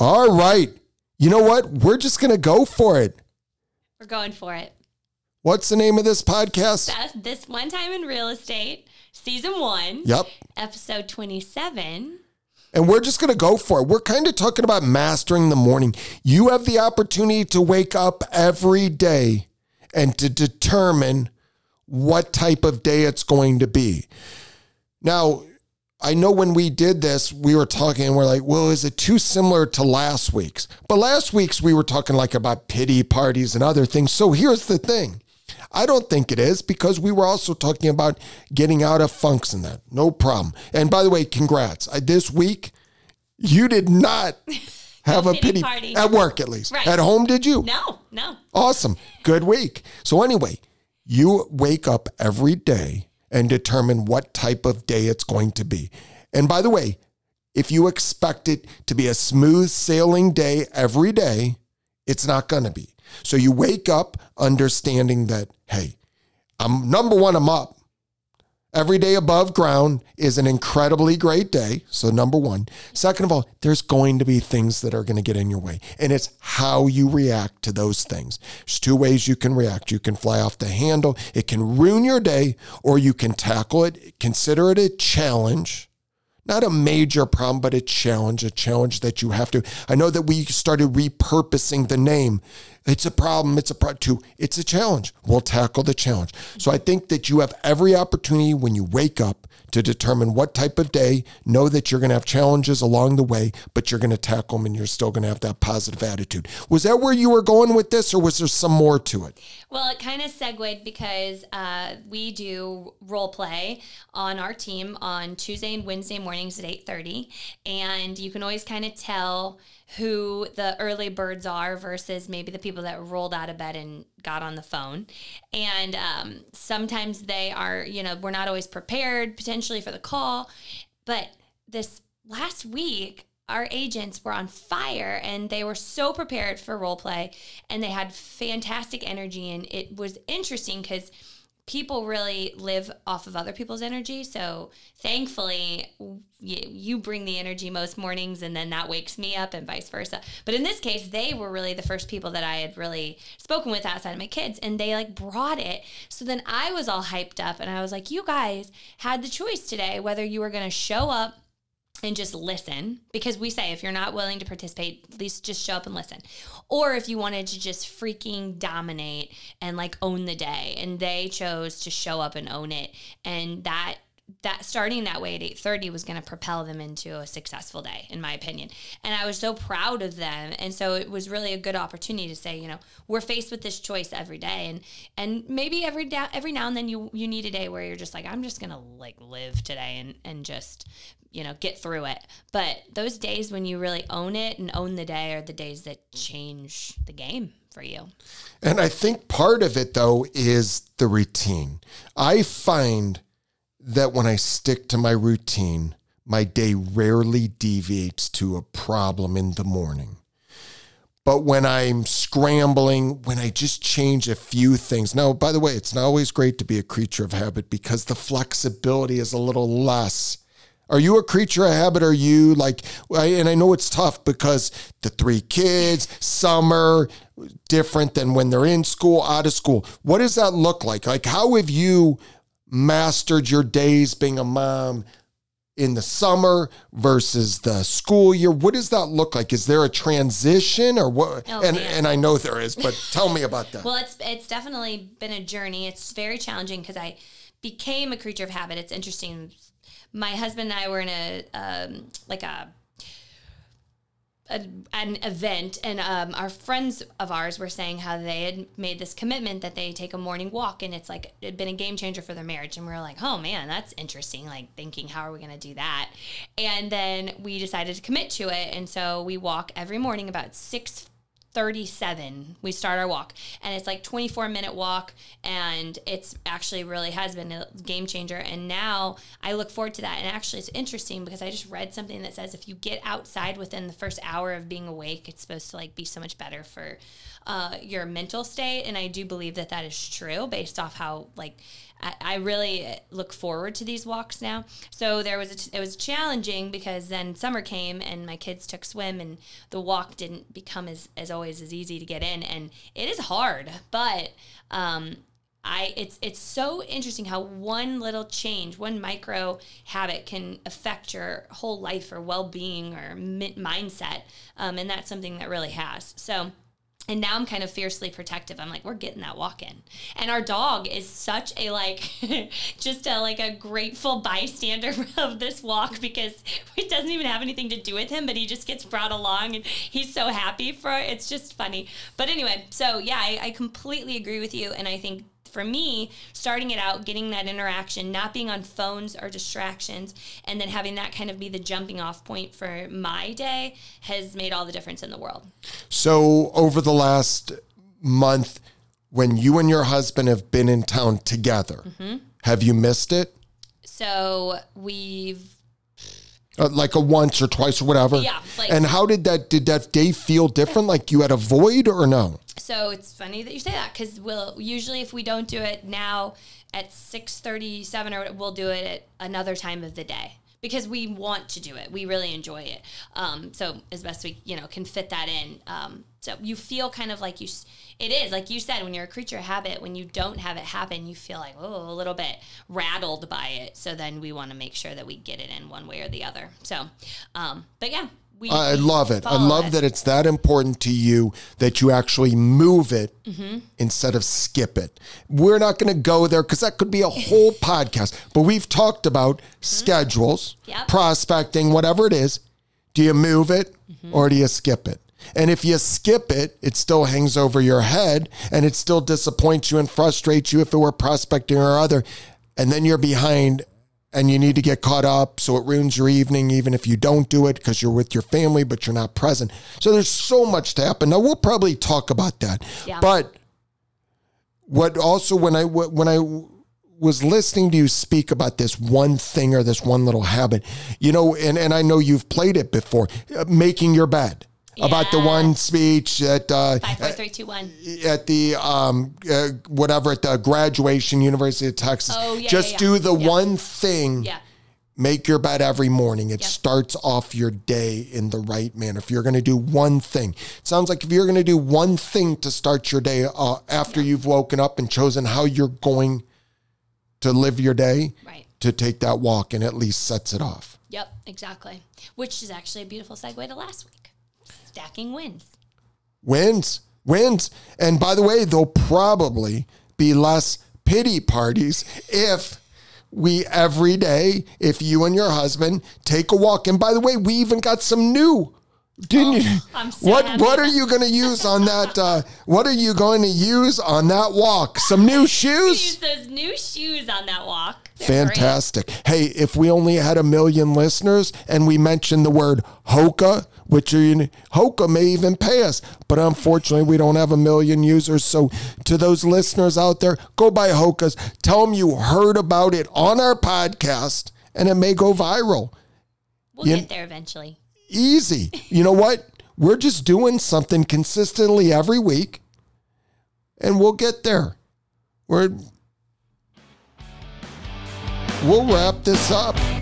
All right. You know what? We're just going to go for it. We're going for it. What's the name of this podcast? That's this one time in real estate, season one. Yep. Episode 27. And we're just going to go for it. We're kind of talking about mastering the morning. You have the opportunity to wake up every day and to determine what type of day it's going to be. Now, I know when we did this, we were talking and we're like, well, is it too similar to last week's? But last week's, we were talking like about pity parties and other things. So here's the thing I don't think it is because we were also talking about getting out of funks and that. No problem. And by the way, congrats. I, this week, you did not have No a pity pity party. at work, at least. Right. At home, did you? No, no. Awesome. Good week. So, anyway, you wake up every day and determine what type of day it's going to be. And by the way, if you expect it to be a smooth sailing day every day, it's not going to be. So, you wake up understanding that, hey, I'm number one, I'm up. Every day above ground is an incredibly great day. So, number one. Second of all, there's going to be things that are going to get in your way, and it's how you react to those things. There's two ways you can react. You can fly off the handle, it can ruin your day, or you can tackle it, consider it a challenge. Not a major problem, but a challenge, a challenge that you have to. I know that we started repurposing the name. It's a problem. It's a pro two. it's a challenge. We'll tackle the challenge. So I think that you have every opportunity when you wake up to determine what type of day. Know that you're going to have challenges along the way, but you're going to tackle them and you're still going to have that positive attitude. Was that where you were going with this, or was there some more to it? Well, it kind of segued because uh, we do role play on our team on Tuesday and Wednesday mornings at eight thirty, and you can always kind of tell who the early birds are versus maybe the people that rolled out of bed and got on the phone. And um, sometimes they are, you know, we're not always prepared potentially for the call, but this last week our agents were on fire and they were so prepared for role play and they had fantastic energy and it was interesting because people really live off of other people's energy. So thankfully you, you bring the energy most mornings and then that wakes me up and vice versa. But in this case they were really the first people that i had really spoken with outside of my kids and they like brought it. So then i was all hyped up and i was like you guys had the choice today whether you were going to show up and just listen. Because we say if you're not willing to participate at least just show up and listen. Or if you wanted to just freaking dominate and like own the day. And they chose to show up and own it. And that that starting that way at 8.30 was going to propel them into a successful day in my opinion. And i was so proud of them. And so it was really a good opportunity to say you know we're faced with this choice every day. And and maybe every da- every now and then you you need a day where you're just like i'm just going to like live today and and just you know get through it. But those days when you really own it and own the day are the days that change the game for you. And I think part of it, though, is the routine. I find that when I stick to my routine, my day rarely deviates to a problem in the morning. But when I'm scrambling, when I just change a few things. Now, by the way, it's not always great to be a creature of habit because the flexibility is a little less. Are you a creature of habit? Are you like, and I know it's tough because the three kids, summer, different than when they're in school, out of school. What does that look like? Like, how have you mastered your days being a mom in the summer versus the school year? What does that look like? Is there a transition or what? Oh, and, man. and I know there is, but tell me about that. Well, it's it's definitely been a journey. It's very challenging because I became a creature of habit. It's interesting. My husband and I were in a um, like a, a an event, and um, our friends of ours were saying how they had made this commitment that they take a morning walk, and it's like it had been a game changer for their marriage. And we were like, oh man, that's interesting. Like thinking, how are we going to do that? And then we decided to commit to it, and so we walk every morning about six 37 we start our walk. And it's like 24 minute walk and it's actually really has been a game changer. And now i look forward to that. And actually it's interesting because i just read something that says if you get outside within the first hour of being awake it's supposed to like be so much better for uh, your mental state. And i do believe that that is true based off how like I, really look forward to these walks now. So there was a, it was challenging because then summer came and my kids took swim and the walk didn't become as as always as easy to get in and it is hard, but um, I it's it's so interesting how one little change, one micro habit can affect your whole life or well being or mi- mindset, um, and that's something that really has. So. And now I'm kind of fiercely protective. I'm like, we're getting that walk in. And our dog is such a like, just a like a grateful bystander of this walk because it doesn't even have anything to do with him, but he just gets brought along and he's so happy for it. It's just funny. But anyway, so yeah, I, I completely agree with you. And I think for me, starting it out, getting that interaction, not being on phones or distractions, and then having that kind of be the jumping off point for my day has made all the difference in the world. So, over the last month, when you and your husband have been in town together, Mm-hmm. have you missed it? So we've Uh, like a once or twice or whatever? Yeah, like- and how did that, did that day feel different? Like you had a void or no? So it's funny that you say that because we'll usually if we don't do it now at six thirty seven or we'll do it at another time of the day because we want to do it. We really enjoy it. Um, so as best we you know can fit that in. Um, so you feel kind of like you. It is like you said when you're a creature of habit. When you don't have it happen, you feel like oh a little bit rattled by it. So then we want to make sure that we get it in one way or the other. So, um, but yeah. We, I love it. I love it. that it's that important to you that you actually move it Mm-hmm. instead of skip it. We're not going to go there because that could be a whole podcast. But we've talked about schedules, Mm-hmm. Yep. prospecting, whatever it is. Do you move it Mm-hmm. or do you skip it? And if you skip it, it still hangs over your head and it still disappoints you and frustrates you if it were prospecting or other. And then you're behind and you need to get caught up. So it ruins your evening, even if you don't do it because you're with your family, but you're not present. So there's so much to happen. Now we'll probably talk about that. Yeah. But what also when I when I was listening to you speak about this one thing or this one little habit, you know, and and I know you've played it before, uh, making your bed. About the one speech at uh, five, four, three, two, one. at the um uh, whatever at the graduation University of Texas. Oh, yeah, Just yeah, do the one thing. Yeah. Make your bed every morning. It starts off your day in the right manner. If you're going to do one thing, it sounds like if you're going to do one thing to start your day uh, after you've woken up and chosen how you're going to live your day, Right. to take that walk and at least sets it off. Yep, exactly. Which is actually a beautiful segue to last week. Stacking wins. wins, wins. And by the way, there'll probably be less pity parties if we every day, if you and your husband take a walk. And by the way, we even got some new. Didn't you? Oh, I'm so what happy. what are you going to use on that? Uh, what are you going to use on that walk? Some new shoes. Use those new shoes on that walk. They're great. Fantastic. Hey, if we only had a million listeners and we mentioned the word Hoka, which Hoka may even pay us, but unfortunately we don't have a million users. So to those listeners out there, go buy Hokas. Tell them you heard about it on our podcast and it may go viral. We'll You- get there eventually. Easy. You know what? We're just doing something consistently every week and we'll get there. We're We'll wrap this up. We'll get there.